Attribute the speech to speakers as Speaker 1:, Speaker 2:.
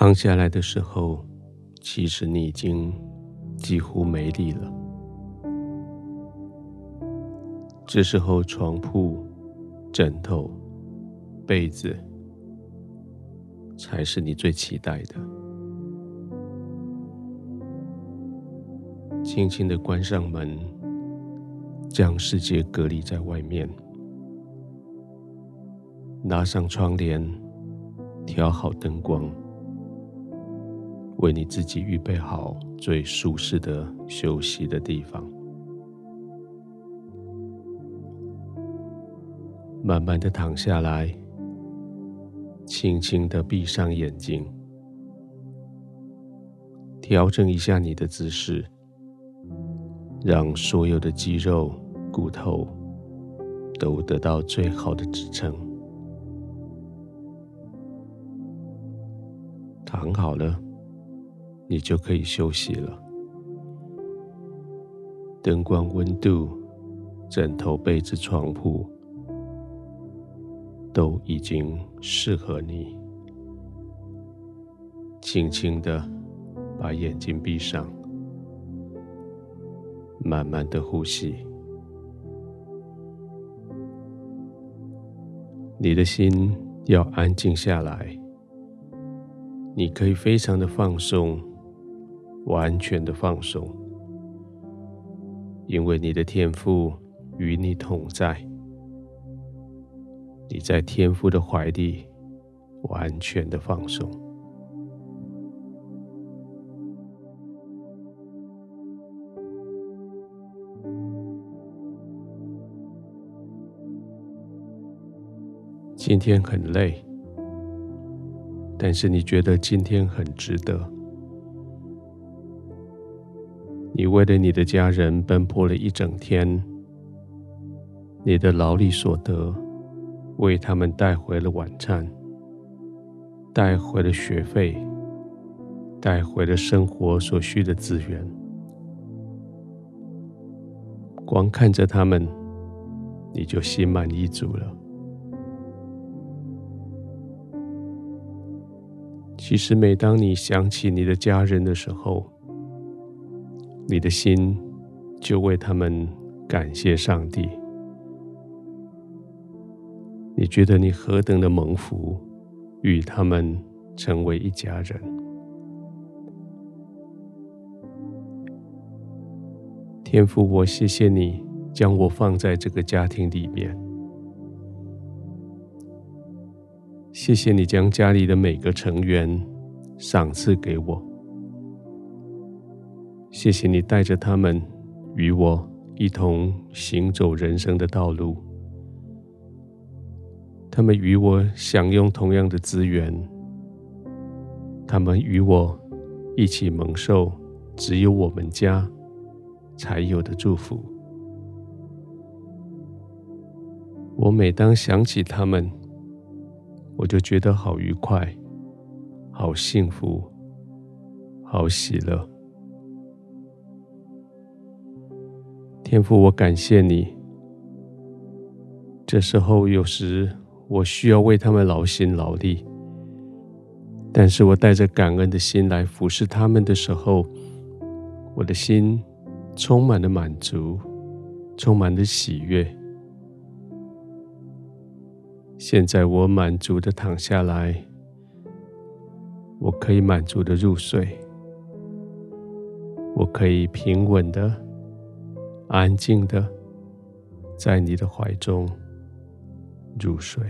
Speaker 1: 躺下来的时候，其实你已经几乎没力了。这时候，床铺、枕头、被子才是你最期待的。轻轻的关上门，将世界隔离在外面。拉上窗帘，调好灯光，为你自己预备好最舒适的休息的地方。慢慢的躺下来，轻轻的闭上眼睛，调整一下你的姿势，让所有的肌肉、骨头都得到最好的支撑。躺好了，你就可以休息了。灯光、温度、枕头、被子、床铺都已经适合你。轻轻的把眼睛闭上，慢慢的呼吸。你的心要安静下来。你可以非常的放松，完全的放松，因为你的天父与你同在，你在天父的怀里，完全的放松。今天很累。但是你觉得今天很值得？你为了你的家人奔波了一整天，你的劳力所得，为他们带回了晚餐，带回了学费，带回了生活所需的资源。光看着他们，你就心满意足了。其实，每当你想起你的家人的时候，你的心就为他们感谢上帝。你觉得你何等的蒙福，与他们成为一家人。天父，我谢谢你将我放在这个家庭里面。谢谢你将家里的每个成员赏赐给我，谢谢你带着他们与我一同行走人生的道路，他们与我享用同样的资源，他们与我一起蒙受只有我们家才有的祝福。我每当想起他们，我就觉得好愉快，好幸福，好喜乐。天父，我感谢你。这时候有时我需要为他们劳心劳力，但是我带着感恩的心来服侍他们的时候，我的心充满了满足，充满了喜悦。现在我满足的躺下来，我可以满足的入睡，我可以平稳的、安静的在你的怀中入睡。